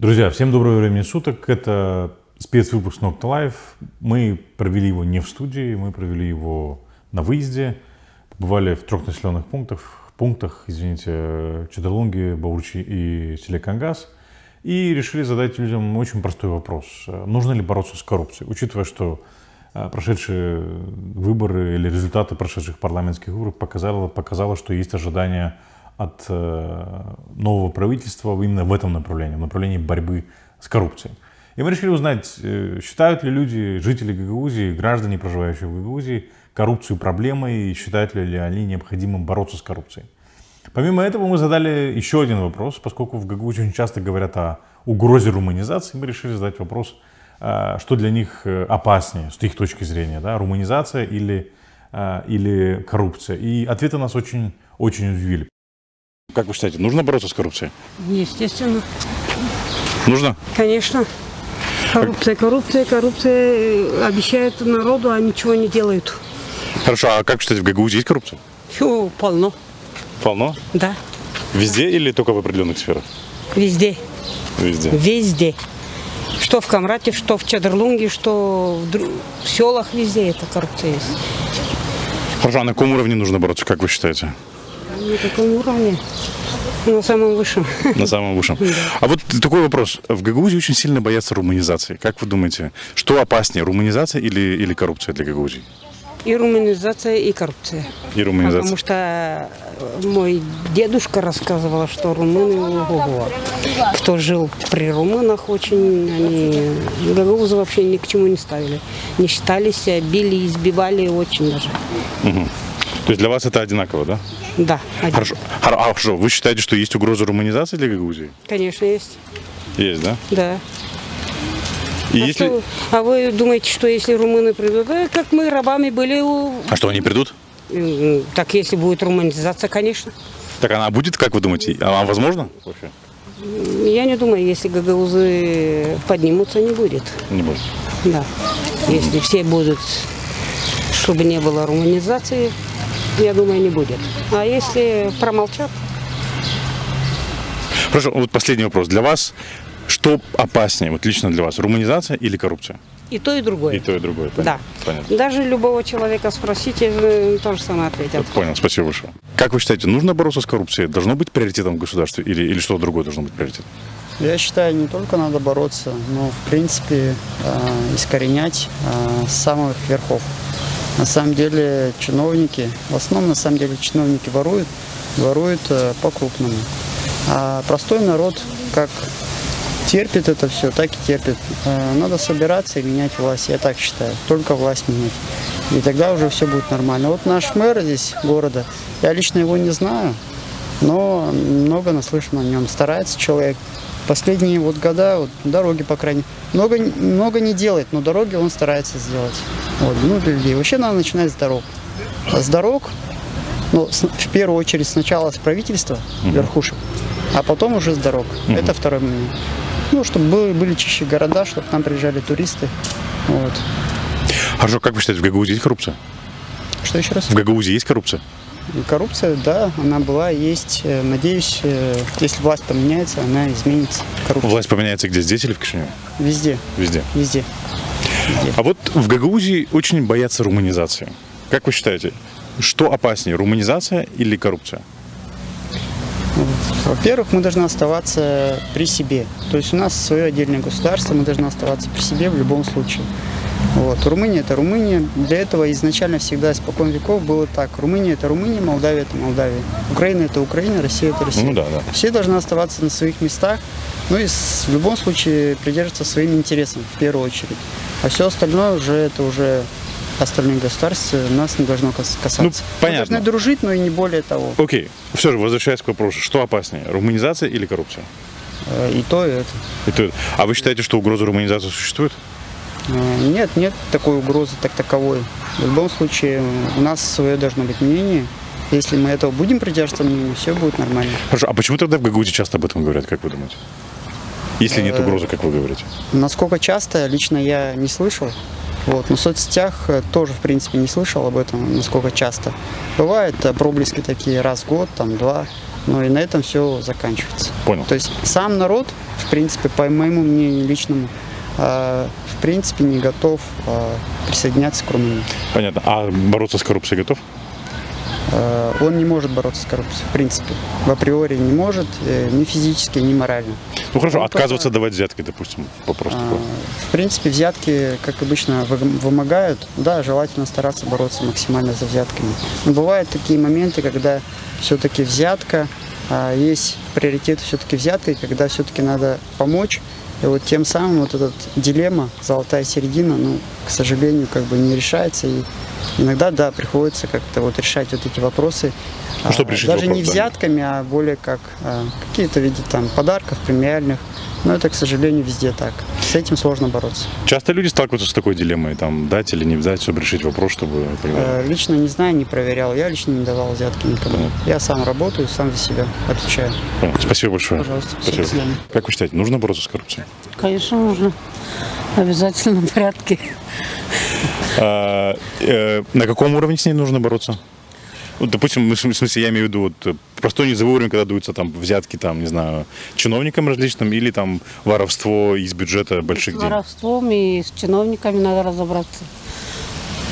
Друзья, всем доброго времени суток. Это спецвыпуск Nocta Live. Мы провели его не в студии, мы провели его на выезде. Побывали в трех населенных пунктах, пунктах, извините, Чедерлунги, Баурчи и Селекангаз. И решили задать людям очень простой вопрос. Нужно ли бороться с коррупцией? Учитывая, что э, прошедшие выборы или результаты прошедших парламентских выборов показало, показало что есть ожидания от э, нового правительства именно в этом направлении, в направлении борьбы с коррупцией. И мы решили узнать, э, считают ли люди, жители Гагаузии, граждане, проживающие в Гагаузии, коррупцию проблемой и считают ли они необходимым бороться с коррупцией. Помимо этого мы задали еще один вопрос, поскольку в Гагаузии очень часто говорят о угрозе руманизации, мы решили задать вопрос, э, что для них опаснее с их точки зрения, да, руманизация или, или коррупция. И ответы нас очень, очень удивили. Как вы считаете, нужно бороться с коррупцией? Естественно. Нужно? Конечно. Коррупция, коррупция, коррупция. Обещают народу, а ничего не делают. Хорошо, а как вы считаете, в Гагаузии есть коррупция? Фу, полно. Полно? Да. Везде или только в определенных сферах? Везде. Везде. Везде. Что в Камрате, что в Чадрлунге, что в, дру... в селах, везде эта коррупция есть. Хорошо, а на каком уровне нужно бороться, как вы считаете? На каком уровне? На самом высшем. На самом высшем. А вот такой вопрос. В Гагаузии очень сильно боятся руманизации. Как вы думаете, что опаснее, руманизация или, или коррупция для Гагаузии? И руманизация, и коррупция. И руманизация. Потому что мой дедушка рассказывал, что румыны, ого, кто жил при румынах, очень они гагаузы вообще ни к чему не ставили. Не считались, били, избивали очень даже. Угу. То есть для вас это одинаково, да? Да. Один. Хорошо. Хорошо. Вы считаете, что есть угроза руманизации для Гагаузии? Конечно, есть. Есть, да? Да. И а, если... что, а вы думаете, что если румыны придут, да, как мы рабами были у... А что, они придут? Так если будет руманизация, конечно. Так она будет, как вы думаете? Она возможно вообще? Я не думаю, если гагаузы поднимутся, не будет. Не будет. Да. Если все будут, чтобы не было руманизации, я думаю, не будет. А если промолчат? Хорошо, вот последний вопрос. Для вас что опаснее, вот лично для вас, руманизация или коррупция? И то, и другое. И то, и другое. Понятно. Да. Понятно. Даже любого человека спросите, э, то же самое ответят. Понял, спасибо большое. Как вы считаете, нужно бороться с коррупцией? Должно быть приоритетом в государстве или, или что другое должно быть приоритетом? Я считаю, не только надо бороться, но, в принципе, э, искоренять э, с самых верхов. На самом деле чиновники, в основном на самом деле чиновники воруют, воруют э, по-крупному. А простой народ как терпит это все, так и терпит. Э, надо собираться и менять власть, я так считаю. Только власть менять. И тогда уже все будет нормально. Вот наш мэр здесь города, я лично его не знаю, но много наслышан о нем. Старается человек, последние вот года, вот, дороги, по крайней много, много не делает, но дороги он старается сделать. Вот, ну, для людей. Вообще надо начинать с дорог. А с дорог, ну, с, в первую очередь сначала с правительства, угу. верхушек, а потом уже с дорог. Угу. Это второй момент. Ну, чтобы были, были чище города, чтобы к нам приезжали туристы. Вот. Хорошо, как вы считаете, в Гагаузии есть коррупция? Что еще раз? В Гагаузии есть коррупция? Коррупция, да, она была, есть. Э, надеюсь, э, если власть поменяется, она изменится. Коррупция. Власть поменяется где, здесь или в Кишиневе? Везде. Везде? Везде. Везде. А вот в Гагаузии очень боятся руманизации. Как вы считаете, что опаснее, руманизация или коррупция? Во-первых, мы должны оставаться при себе. То есть у нас свое отдельное государство, мы должны оставаться при себе в любом случае. Вот. Румыния – это Румыния. Для этого изначально всегда, испокон веков было так. Румыния – это Румыния, Молдавия – это Молдавия. Украина – это Украина, Россия – это Россия. Ну, да, да. Все должны оставаться на своих местах, ну и в любом случае придерживаться своим интересам в первую очередь. А все остальное уже это уже остальных государств нас не должно касаться. Ну, понятно. Мы должны дружить, но и не более того. Окей. Все же, возвращаясь к вопросу, что опаснее, руманизация или коррупция? Э, и то, и это. И то. А вы считаете, что угроза руманизации существует? Э, нет, нет такой угрозы так таковой. В любом случае у нас свое должно быть мнение. Если мы этого будем придерживаться мнению, все будет нормально. Хорошо, а почему тогда в Гагаузии часто об этом говорят, как вы думаете? Если нет э, угрозы, как вы говорите? Насколько часто, лично я не слышал. Вот. Но в соцсетях э, тоже, в принципе, не слышал об этом, насколько часто. Бывают проблески такие раз в год, там, два. но и на этом все заканчивается. Понял. То есть сам народ, в принципе, по моему мнению личному, а, в принципе, не готов а, присоединяться к Румынии. Понятно. А бороться с коррупцией готов? А, Он не может бороться с коррупцией, в принципе. В априори не может, э, ни физически, ни морально. Ну хорошо, Ну, отказываться просто- давать взятки, допустим, вопрос А, такой. В принципе, взятки, как обычно, вы- вымогают. Да, желательно стараться бороться максимально за взятками. Но бывают такие моменты, когда все-таки взятка, а, есть приоритет все-таки взяткой, когда все-таки надо помочь. И вот тем самым вот эта дилемма, золотая середина, ну, к сожалению, как бы не решается. И иногда, да, приходится как-то вот решать вот эти вопросы. Ну, чтобы а, решить Даже вопрос, не да. взятками, а более как а, какие-то виды там подарков, премиальных. Но это, к сожалению, везде так. С этим сложно бороться. Часто люди сталкиваются с такой дилеммой, там, дать или не взять, чтобы решить вопрос, чтобы... Э, Лично не знаю, не проверял. Я лично не давал взятки никому. Я сам работаю, сам за себя отвечаю. Спасибо большое. Пожалуйста. Спасибо. Как вы считаете, нужно бороться с коррупцией? Конечно, нужно. В обязательном порядке. А, э, на каком уровне с ней нужно бороться? Вот, допустим, в смысле, я имею в виду вот, э, простой низовой уровень, когда даются там взятки, там, не знаю, чиновникам различным, или там воровство из бюджета больших С денег. воровством и с чиновниками надо разобраться.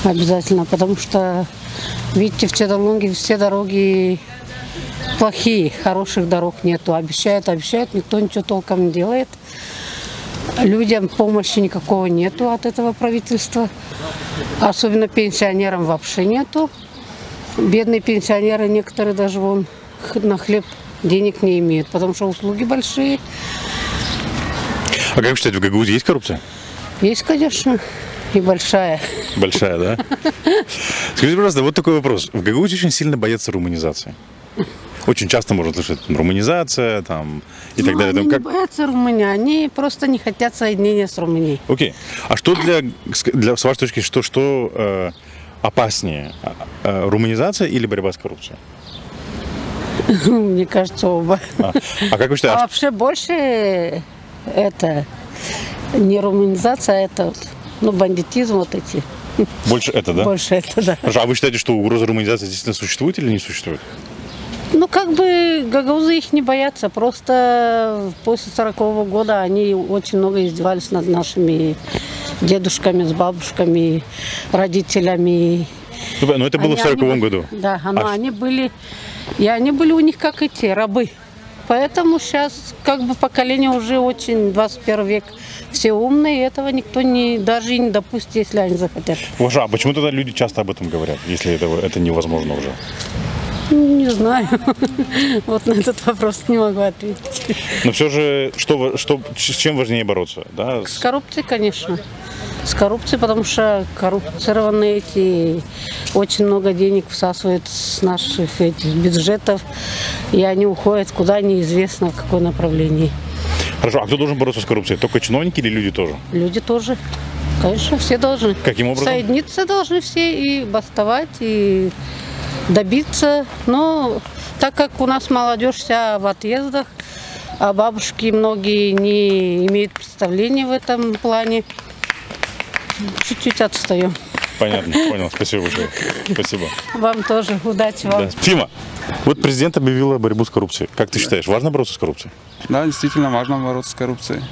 Обязательно, потому что, видите, в Чедалунге все дороги плохие, хороших дорог нету. Обещают, обещают, никто ничего толком не делает. Людям помощи никакого нету от этого правительства. Особенно пенсионерам вообще нету. Бедные пенсионеры, некоторые даже вон на хлеб денег не имеют, потому что услуги большие. А как вы считаете, в Гагаузии есть коррупция? Есть, конечно, и большая. Большая, да? Скажите, пожалуйста, вот такой вопрос. В Гагаузии очень сильно боятся руманизации. Очень часто можно слышать руманизация там, и так Ну, далее. Они Там не как... боятся Румынии, они просто не хотят соединения с Румынией. Окей. А что для, для с вашей точки, что, что э, опаснее? А- а, Руманизация или борьба с коррупцией? Мне кажется, оба. А, а как вы А считаете? вообще больше это не румынизация, а это вот, ну, бандитизм вот эти. Больше это, да? Больше это, да. Хорошо, а вы считаете, что угроза руманизации действительно существует или не существует? Ну, как бы гагаузы их не боятся, просто после 40 года они очень много издевались над нашими дедушками, с бабушками, родителями. Ну, Но это было в Они- 40 они- году. Да, но А они были, и они были у них как эти рабы. Поэтому сейчас как бы поколение уже очень 21 век. Все умные, и этого никто не, даже и не допустит, если они захотят. Уважа, а почему тогда люди часто об этом говорят, если это, это невозможно уже? Не знаю. Вот на этот вопрос не могу ответить. Но все же, что, что, с чем важнее бороться? Да? С С- коррупцией, конечно. С коррупцией, потому что коррупционные эти очень много денег всасывают с наших этих бюджетов, и они уходят куда неизвестно в какое направление. Хорошо, а кто должен бороться с коррупцией? Только чиновники или люди тоже? Люди тоже. Конечно, все должны. Каким образом? Соединиться должны все и бастовать, и добиться. Но так как у нас молодежь вся в отъездах, а бабушки многие не имеют представления в этом плане, чуть-чуть отстаем. Понятно, понял. Спасибо большое. Спасибо. Вам тоже удачи вам. Да. Фима, вот президент объявила борьбу с коррупцией. Как ты считаешь, важно бороться с коррупцией? Да, действительно важно бороться с коррупцией.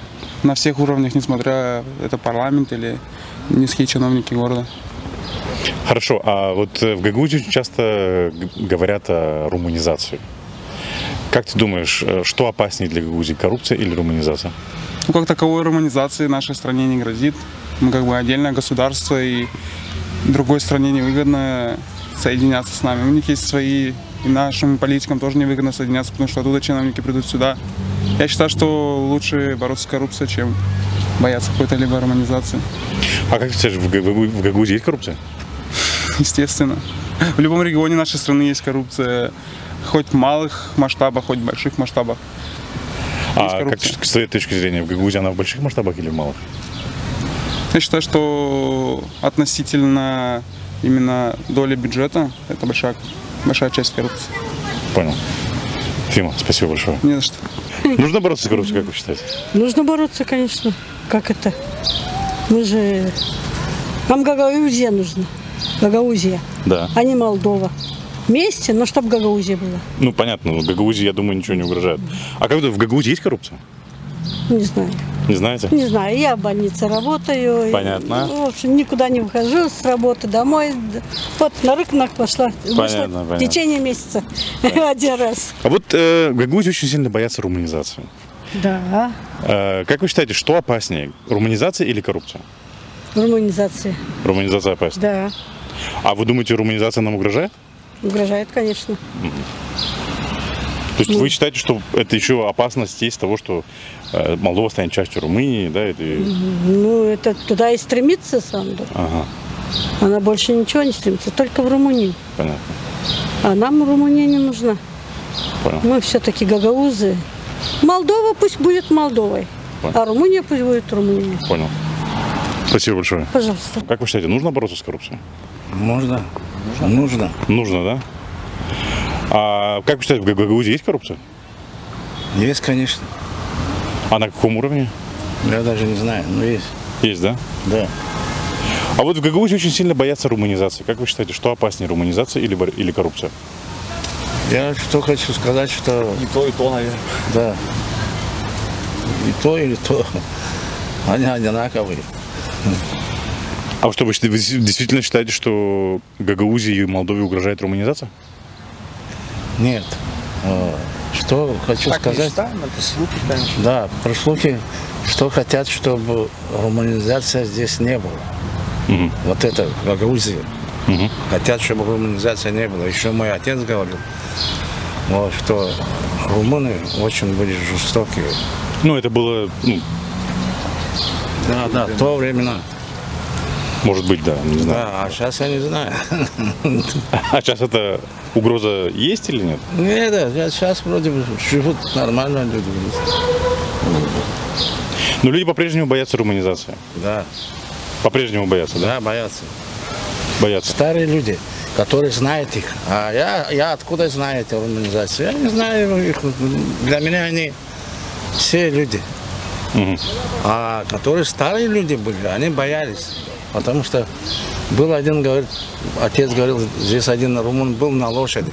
На всех уровнях, несмотря это парламент или низкие чиновники города. Хорошо, а вот э, в Гагаузии очень часто говорят о руманизации. Как ты думаешь, э, что опаснее для Гагаузии, коррупция или руманизация? Ну, как таковой романизации нашей стране не грозит. Мы как бы отдельное государство, и другой стране невыгодно соединяться с нами. У них есть свои, и нашим политикам тоже невыгодно соединяться, потому что оттуда чиновники придут сюда. Я считаю, что лучше бороться с коррупцией, чем бояться какой-то либо романизации. А как ты считаешь, в в Гагаузии есть коррупция? Естественно. В любом регионе нашей страны есть коррупция. Хоть в малых масштабах, хоть в больших масштабах. А как с твоей точки зрения, в Гагаузии она в больших масштабах или в малых? Я считаю, что относительно именно доли бюджета это большая, большая часть коррупции. Понял. Фима, спасибо большое. Не за что. Нужно бороться с коррупцией, как вы считаете? Нужно бороться, конечно. Как это? Мы же... Нам Гагаузия нужна. Гагаузия, Да. а не Молдова. Вместе, но чтобы Гагаузия было. Ну, понятно, в Гагаузии, я думаю, ничего не угрожает. А как в Гагаузии есть коррупция? Не знаю. Не знаете? Не знаю, я в больнице работаю. и, Понятно. ну, в общем, никуда не выхожу с работы домой. Вот на рынок пошла. Понятно, Вышла понятно. В течение месяца один раз. А вот э, в Гагаузии очень сильно боятся руманизации. Да, Э, как вы считаете, что опаснее, руманизация или коррупция? руманизация. Руманизация опаснее. Да, А вы думаете, руманизация нам угрожает? угрожает, конечно. То есть вы считаете, что это еще опасность есть того, что э, Молдова станет частью Румынии, да? Это... Ну, это туда и стремится Санду. Ага, Она больше ничего не стремится, только в Румынию. понятно. А нам Румыния не нужна. Понял. Мы все-таки гагаузы. Молдова пусть будет Молдовой, Понял. а Румыния пусть будет Румынией. Понял. Спасибо большое. Пожалуйста. Как вы считаете, нужно бороться с коррупцией? Можно. Нужно. Нужно, да? А как вы считаете, в Гагаузии есть коррупция? Есть, конечно. А на каком уровне? Я даже не знаю, но есть. Есть, да? Да. А вот в Гагаузии очень сильно боятся руманизации. Как вы считаете, что опаснее, руманизация или, или коррупция? Я что хочу сказать, что... И то, и то, наверное. Да. И то, или то. Они одинаковые. А вы что, вы действительно считаете, что Гагаузии и Молдове угрожает руманизация? Нет. Э, Что хочу Так не сказать. считаем, это слухи, конечно. Да, про слухи, что хотят, чтобы романизация здесь не было. Мгм. Вот это, в Мгм. Хотят, чтобы романизация не было. Еще мой отец говорил, вот, что румыны очень были жестокие. Ну, это было, ну, Да, да, в то времена. может быть, да, не знаю. Да, а сейчас я не знаю. А сейчас эта угроза есть или нет? Нет, да, сейчас вроде бы живут нормально люди. Но люди по-прежнему боятся руманизации. Да, По-прежнему боятся, да? да, боятся. Боятся. Старые люди, которые знают их. А я, я откуда знаю эти организации? Я не знаю их. Для меня они все люди. Мгм. А которые старые люди были, они боялись. Потому что был один, говорит, отец говорил, здесь один румын был на лошади.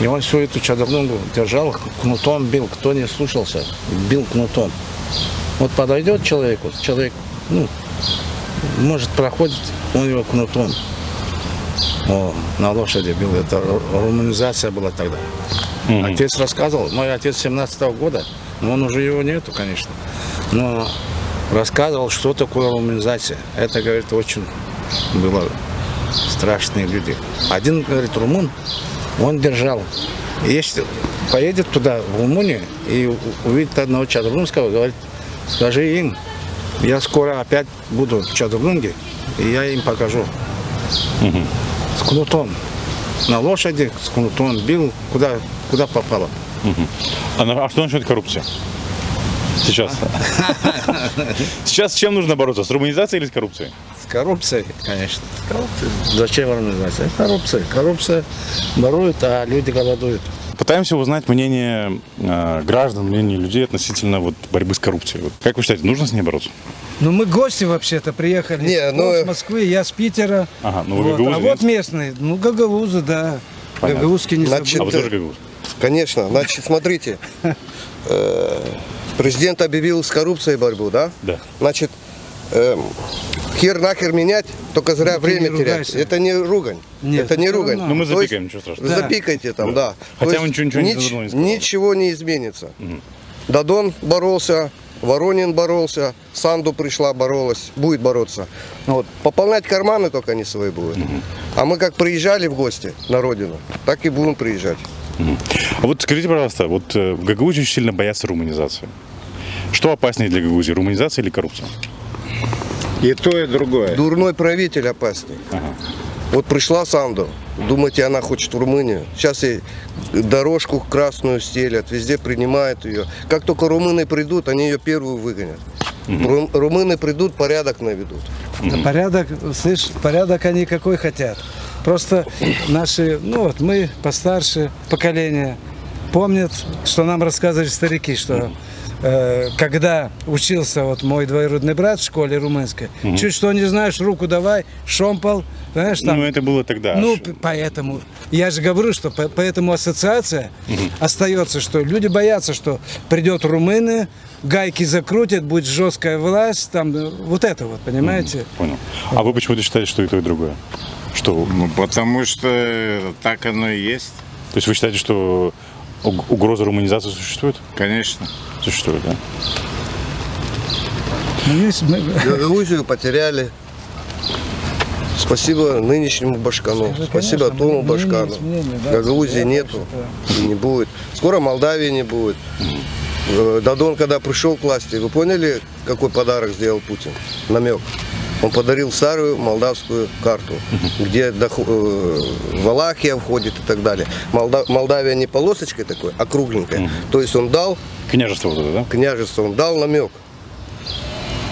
И он всю эту чадрнугу держал, кнутом бил, кто не слушался, бил кнутом. Вот подойдет человеку, человек, ну, может, проходит, он его кнутом. О, на лошади бил. Это ру- руманизация была тогда. Отец рассказывал, мой отец 17 года, но он уже его нету, конечно. Но рассказывал, что такое руманизация. Это, говорит, очень было страшные люди. Один, говорит, румын, он держал. Если поедет туда, в Румынию, и увидит одного чадрунского, говорит, скажи им, я скоро опять буду в Чадрунге, и я им покажу. С кнутом. На лошади с кнутом бил, куда, куда попало. А, на- а что насчет коррупции? Сейчас. Сейчас с чем нужно бороться? С руманизацией или с коррупцией? С коррупцией, конечно. С коррупцией. Зачем организация? Коррупция. Коррупция ворует, а люди голодуют. Пытаемся узнать мнение э, граждан, мнение людей относительно вот, борьбы с коррупцией. Вот как вы считаете, нужно с ней бороться? Ну, мы гости вообще-то приехали. Не, Он ну, с Москвы, я с Питера. Ага, ну вы Вот. гагаузы, А нет? вот местные, ну, гагаузы, да. Понятно. Гагаузские не Значит, А забудь. вы тоже гагаузы? Конечно. Значит, смотрите. Э, Президент объявил с коррупцией борьбу, да? Да. Значит, эм, хер нахер менять, только зря Ну, ты время не терять. ругайся. Это не ругань. Нет, это не ругань. равно. Ну мы запикаем, ничего страшного. Да. Запикайте там, да. Хотя То он ничего- ничего не нич- не сказал. Ничего не изменится. Дадон боролся, Воронин боролся, Санду пришла, боролась, будет бороться. Вот. Пополнять карманы только они свои будут. А мы как приезжали в гости на родину, так и будем приезжать. А вот скажите, пожалуйста, вот э, в Гагаузии очень сильно боятся руманизации. Что опаснее для Гагаузии, руманизация или коррупция? И то, и другое. Дурной правитель опасный. Вот пришла Санду, думаете, она хочет в Румынию. Сейчас ей дорожку красную стелят, везде принимают ее. Как только румыны придут, они ее первую выгонят. Ру- Румыны придут, порядок наведут. Да порядок, слышь, порядок они какой хотят. Просто наши, ну вот мы постарше поколение помнят, что нам рассказывали старики, что когда учился вот мой двоюродный брат в школе румынской, чуть что не знаешь, руку давай, шомпол, знаешь, там. Ну, это было тогда. Ну, поэтому, я же говорю, что по- поэтому ассоциация остается, что люди боятся, что придет румыны, гайки закрутят, будет жесткая власть, там, э, вот это вот, понимаете? Понял. А вы почему-то считаете, что и то, и другое? Что? Ну, потому что так оно и есть. То есть вы считаете, что угроза руманизации существует? Конечно. Существует, да? Ну, есть, мы- Гагаузию потеряли. Спасибо нынешнему Башкану. Конечно, Спасибо мы- тому Башкану. изменили, да. Гагаузии Я нету и не будет. Скоро Молдавии не будет. Дадон, когда пришел к власти, вы поняли, какой подарок сделал Путин? Намек. Он подарил старую молдавскую карту, где э, Валахия входит и так далее. Молда- Молдавия не полосочкой такой, а кругленькой. То есть он дал Княжество вот это, да? княжество, он дал намек.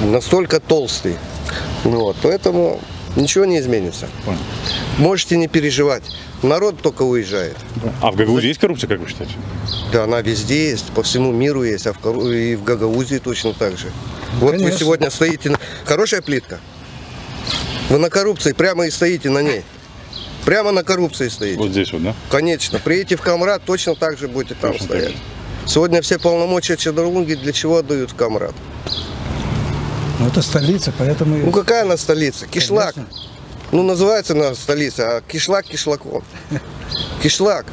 Настолько толстый. Вот, поэтому ничего не изменится. Понял. Можете не переживать. Народ только уезжает. А в Гагаузии есть коррупция, как вы считаете? Да, она везде есть, по всему миру есть, а в, и в Гагаузии точно так же. Вот вы конечно. сегодня стоите, на... хорошая плитка. Вы на коррупции прямо и стоите на ней. Прямо на коррупции стоите. Вот здесь вот, да? Конечно. Приедете в Камрад, точно так же будете там Точно так стоять. Сегодня все полномочия Чадарлунги для чего отдают в Камрад? Ну, это столица, поэтому... и- Ну какая она столица? Кишлак. Ну называется она столица, а кишлак кишлаком. Кишлак.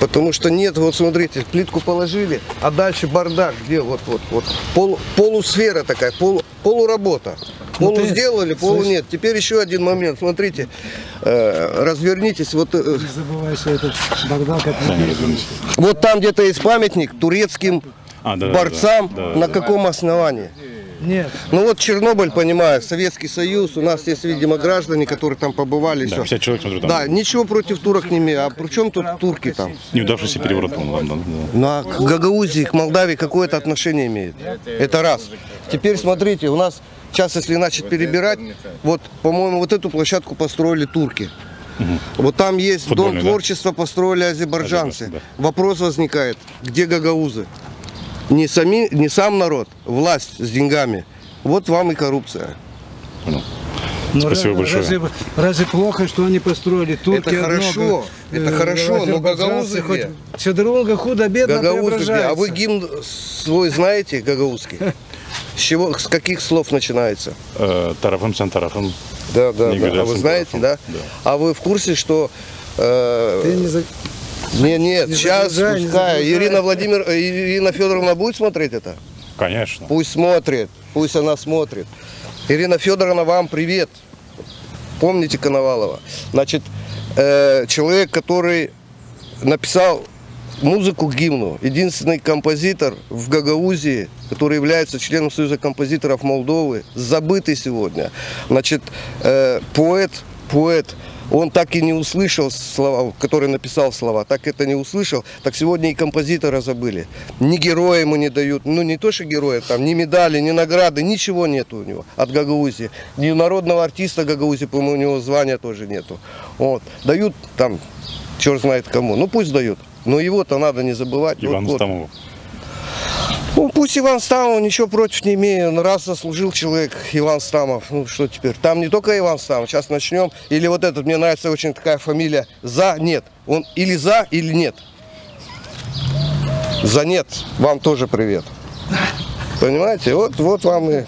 Потому что нет, вот смотрите, плитку положили, а дальше бардак, где вот, вот, вот. Пол, полусфера такая, полу, полуработа. Ну, Полу ты сделали, полу слышь- нет. Теперь еще один момент, смотрите, э, развернитесь, вот, э, Не забывай, что этот бардак Да, развернусь. вот там где-то есть памятник турецким А, да, да, борцам, да, да, на да. каком основании? Нет. Ну вот Чернобыль, понимаю, Советский Союз, у нас есть, видимо, граждане, которые там побывали. Да, всё. 50 человек, смотрю, там. Да, ничего против турок не имею. А при чем тут турки там? Неудавшийся переворот, по-моему, там, да, да. Ну а к Гагаузии, к Молдавии какое-то отношение имеет? Это раз. Теперь смотрите, у нас сейчас, если начать перебирать, вот, по-моему, вот эту площадку построили турки. Вот там есть Футбольный, дом да? творчества, построили азербайджанцы. Азербайджан, Вопрос возникает, где гагаузы? Не, сами, не сам народ, власть с деньгами. Вот вам и коррупция. Понял. Ну, Спасибо ра- большое. Разве, разве плохо, что они построили турки? Это хорошо, это э, хорошо, но гагаузы хоть где? Чадрунга худо-бедно где? А вы преображается. гимн свой знаете, гагаузский? С чего, с каких слов начинается? Э, Тарафом, Сантарафом. Да, да, да. А вы знаете, да? Да. А вы в курсе, что... э, Ты не за- не, нет, не сейчас загружай, не пускай. загружай. Ирина Владимир, э, Ирина Федоровна будет смотреть это? Конечно. Пусть смотрит, пусть она смотрит. Ирина Федоровна, вам привет. Помните Коновалова? Значит, э, человек, который написал музыку к гимну, единственный композитор в Гагаузии, который является членом Союза композиторов Молдовы, забытый сегодня. Значит, э, поэт, поэт, он так и не услышал слова, который написал слова, так это не услышал, так сегодня и композитора забыли. Ни героя ему не дают, ну не то, что героя, там ни медали, ни награды, ничего нету у него от Гагаузии. Ни народного артиста Гагаузии, по-моему, у него звания тоже нету. Вот. Дают там, черт знает кому, ну пусть дают. Но его-то надо не забывать. Ивану вот. Стамову. Ну, пусть Иван Стамов, ничего против не имею. Но Раз заслужил человек Иван Стамов, ну что теперь? Там не только Иван Стамов, сейчас начнем. Или вот этот, мне нравится очень такая фамилия, За, нет. Он или за, или нет. За нет, вам тоже привет. Понимаете, вот, вот вам и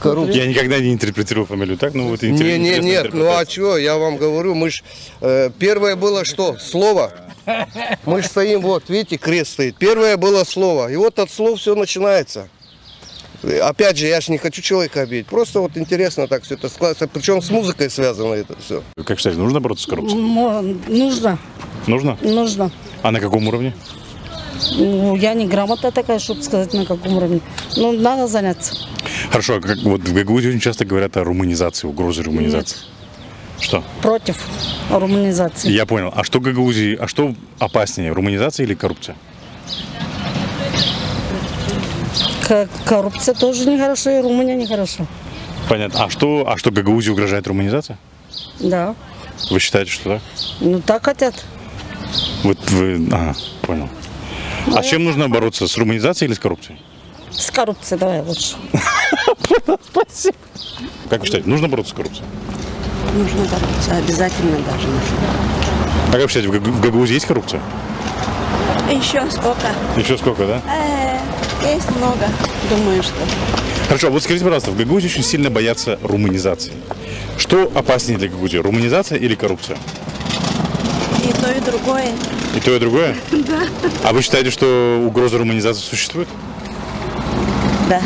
коррупция. Я никогда не интерпретировал фамилию так, но вот Не, интересно. не, нет, ну а что, я вам говорю, мы ж, э, первое было что? Слово. Мы стоим, вот, видите, крест стоит. Первое было слово, и вот от слов все начинается. Опять же, я же не хочу человека обидеть, просто вот интересно так все это складывается, причем с музыкой связано это все. Как считаете, нужно бороться с коррупцией? Нужно, Нужно? нужно. А на каком уровне? Ну, я не грамотная такая, чтобы сказать, на каком уровне. Ну, надо заняться. Хорошо, а как вот в Гагаузии очень часто говорят о руманизации, угрозе руманизации. Что? Против руманизации. Я понял. А что Гагаузии, а что опаснее, руманизация или коррупция? К- коррупция тоже нехорошо, и Румыния нехорошо. Понятно. А что, а что Гагаузии угрожает руманизация? Да. Вы считаете, что так? Ну, так хотят. Вот вы, ага, понял. А с чем нужно бороться? С руманизацией или с коррупцией? С коррупцией давай лучше. Как вы считаете, нужно бороться с коррупцией? Нужно бороться, обязательно даже нужно. А как считаете, в Гаг- в Гагаузии есть коррупция? Еще сколько? Еще сколько, да? Э, есть много. Думаю, что Хорошо, вот скажите, пожалуйста, в Гагаузии очень сильно боятся румынизации. Что опаснее для Гагаузии, румынизация или коррупция? И то, и другое. И то, и другое? Да. А вы считаете, что угроза румынизации существует? Да.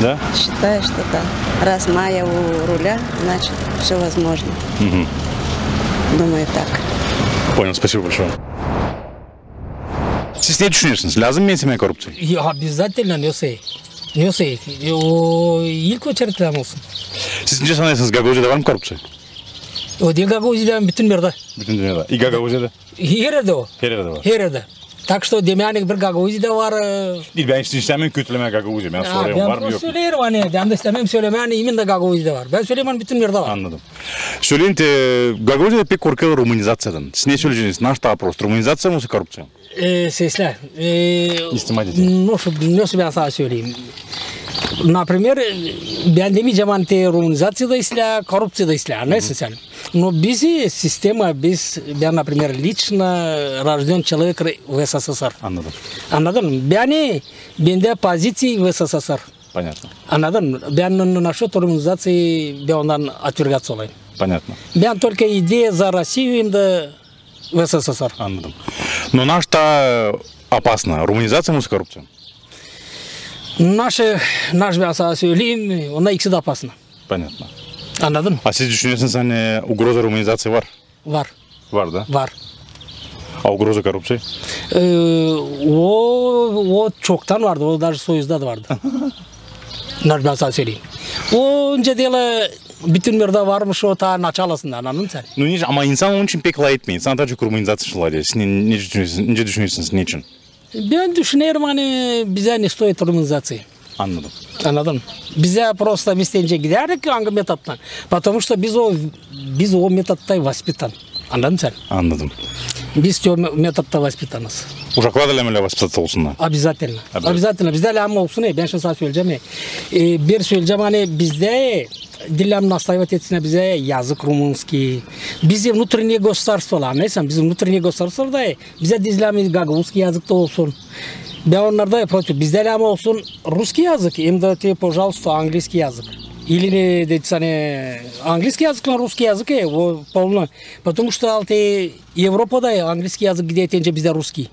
Да? Считаю, что да. Раз Майя у руля, значит, все возможно. Мгм. Думаю, так. Понял, спасибо большое. Siz ne düşünüyorsunuz? Lazım mı eğitime korrupsiya? Ya обязательно не сей. Не сей. O ilk очередь olsun. Siz ne sanıyorsunuz Gagauziya'da var mı korrupsiya? O değil Gagauziya'da bütün yerde. Bütün dünyada. İyi Gagauziya'da. Her yerde o. Her yerde var. Her yerde. Tak что demeyenik bir Gagauziya'da var. e, Değil ben hiç istemiyorum kötülemeye Gagauzya. Ben ha, soruyorum ben var mı просто yok mu? söylerim hani. Ben de istemem söylemem. Hani imin de Gagauziya'da var. Ben söyleyeyim hani bütün yerde var. Anladım. Söyleyin de Gagauziya'da pek korkuyor rumanizasya'dan. Siz ne söyleyeceksiniz? Наш вопрос. Rumanizatsiya mı yoksa korrupsiya? Ee, sesler. Ee, İstima edin. Nasıl, nasıl ben sana söyleyeyim? Например, demeyeceğim hani rumanizasyada исля, коррупцияда исля, anlarsın sen. Но biz система, biz, ben например, лично рожден человек в СССР. Anladım. Mı? Yani bende позиции в СССР. Понятно. Anladın mı? Ben насчет руманизации, ben ondan отвергаться olayım. Понятно. Ben только идея за Россию им да в СССР. Anladım. Но наш-то опасно. Руманизация мı yoksa korrupsiya? Наши, наш ben sana söyleyeyim, ona ikisi de опасно. Понятно. Anladın mı? А siz düşünüyorsunuz hani угроза руманизации var? Var, Var da. var. А угроза коррупции? Ee, o, o çoktan vardı, o даже Soyuz'da da vardı. Naş ben sana söyleyeyim. O önce değil, bütün yerde varmış o ta началосында, anladın mı sen? Ну, не, ama insan onun için pek layık mı? İnsan daha çok rumanizasya'çılar ya. Siz ne, ne düşünüyorsunuz? Ne düşünüyorsunuz? Ne için? Ben düşünüyorum hani bize стоит руманизации. Anladım. Anladın mı? Bize просто isteyince giderdik hangi metottan. Потому что biz o, biz o metotта воспитан. Anladın mı sen? Anladım. Biz o metotта воспитанız. Uşaklar da lemele vasıfsatı olsunlar. Обязательно. Обязательно. Обязательно. Bizde lama olsun. e, Ben şimdi sana söyleyeceğim. e. E, bir söyleyeceğim hani bizde дилям настаивать etsin bize yazık румынский. Bizi внутреннее государство neyse bizim внутреннее государство da bize dizlem гагаузский yazık da olsun. Ben onlarda против. Bizde lama olsun русский язык, им дайте, пожалуйста, английский язык. Или не дайте сане английский язык на русский язык, э, во, полно. Потому что алты Европада английский язык где тенce bizde русский.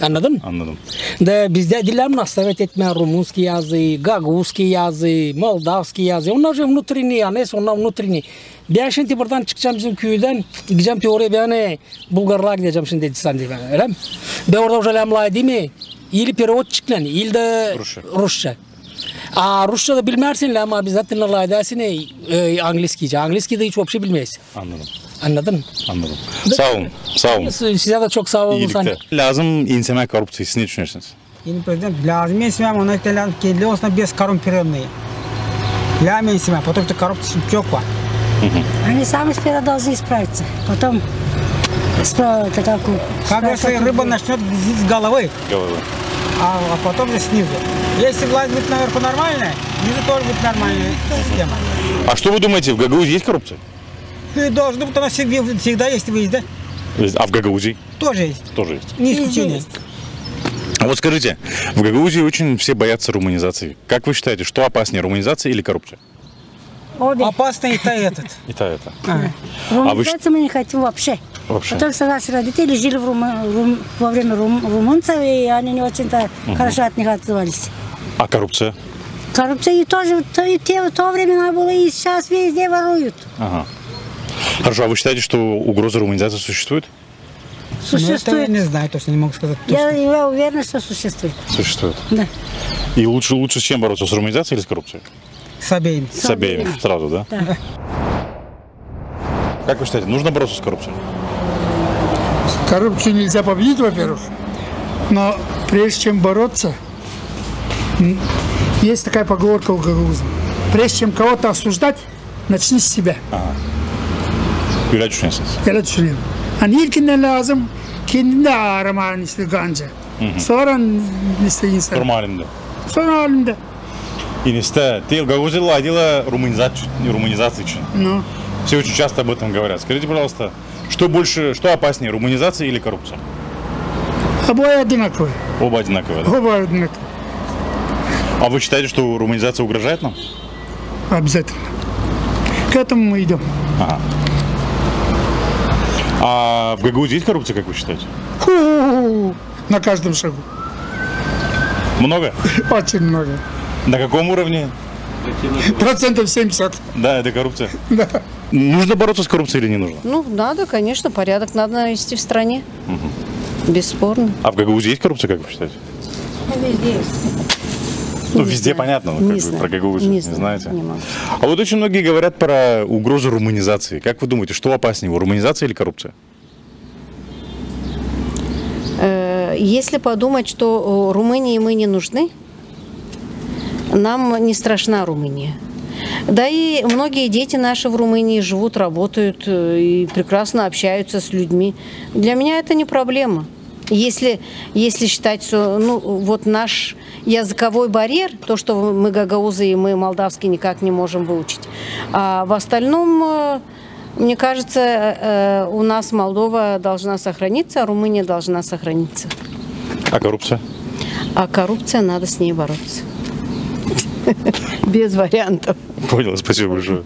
Anladın mı? Anladım. Da bizde dilem nastavet etme rumunski yazı, gaguzski yazı, moldavski yazı. Onlar же внутренние, а не onlar внутренние. Ben şimdi buradan çıkacağım bizim köyden, gideceğim ki oraya ben Bulgarlığa gideceğim şimdi Edistan diye. Öyle mi? Ben orada уже lamlay değil mi? İli переводчикlen, il de Rusça. Rusça. А Rusça da bilmersin ama обязательно laydasin e, angliskice. Angliski de hiç вообще bilmeyiz. Anladım. Anladın mı? Anladım. Sağ olun. Sağ olun. Size de çok sağ olun. İyilikte. Lazım inseme korrupsiya. Siz ne düşünüyorsunuz? Господин президент, для меня он это лянки без коррумпированные. Для меня, потому что коррупция чоква. Они сами сперва должны справиться, потом справа это как у- Как справиться если рыба начнет грызть с головы, Головы. А, а потом же снизу. Если власть будет наверху нормальная, снизу тоже будет нормальная система. А что вы думаете, в Гагаузии есть коррупция? И должно быть, у нас всегда, всегда есть выезды. А в Гагаузии? Тоже есть. Тоже есть. Не исключение. А вот скажите, в Гагаузии очень все боятся руманизации. Как вы считаете, что опаснее, руманизация или коррупция? Опасно и то, этот. И и это. А А вы мы не хотим вообще. Вообще? Потому что наши родители жили в Рума- Рум- во время рум- румынцев, и они не очень-то Мгм. хорошо от них отзывались. А коррупция? Коррупция и тоже то, и те, в то времена было, и сейчас везде воруют. Ага. Хорошо, а вы считаете, что угроза руманизации существует? Существует. Ну, это я не знаю, точно не могу сказать. Я, я уверена, что существует. Существует. Да. И лучше, лучше с чем бороться, с руманизацией или с коррупцией? С обеими. С обеими, сразу, да? Да. Как вы считаете, нужно бороться с коррупцией? Коррупцию нельзя победить, во-первых, но прежде чем бороться, есть такая поговорка у гагаузов. Прежде чем кого-то осуждать, начни с себя. Öyle düşünüyorsunuz. Öyle düşünüyorum. Hani ilkinden lazım kendinde araman işte ganca. Sonra işte insan. Normalinde. Sonra halimde. Инесте, ты Гагаузия ладила румынизацию, румынизации için. Ну, Все очень часто об этом говорят. Скажите, пожалуйста, что больше, что опаснее, румынизация или коррупция? обои одинаковые. Оба одинаковые, да? Оба одинаковые. А вы считаете, что румынизация угрожает нам? Обязательно. К этому мы идем. Ага. А в Гагаузии есть коррупция, как вы считаете? Ху-ху-ху. На каждом шагу. Много? Очень много. На каком уровне? Процентов 70. Да, это коррупция. Да. Нужно бороться с коррупцией или не нужно? Ну, надо, конечно, порядок надо навести в стране. Бесспорно. А в Гагаузии есть коррупция, как вы считаете? Везде Ну, Не везде знаю. понятно, вы Не как бы знаю. про Гагаузию Не не, знаю. знаете. Не могу. А вот очень многие говорят про угрозу румынизации. Как вы думаете, что опаснее, румынизация или коррупция? Э, Если подумать, что Румынии мы не нужны, нам не страшна Румыния. Да и многие дети наши в Румынии живут, работают э, и прекрасно общаются с людьми. Для меня это не проблема. Если, если считать, что ну, вот наш языковой барьер, то, что мы гагаузы и мы молдавский никак не можем выучить. А в остальном, э, мне кажется, э, у нас Молдова должна сохраниться, а Румыния должна сохраниться. А коррупция? А коррупция, надо с ней бороться. Без вариантов. Понял, спасибо большое.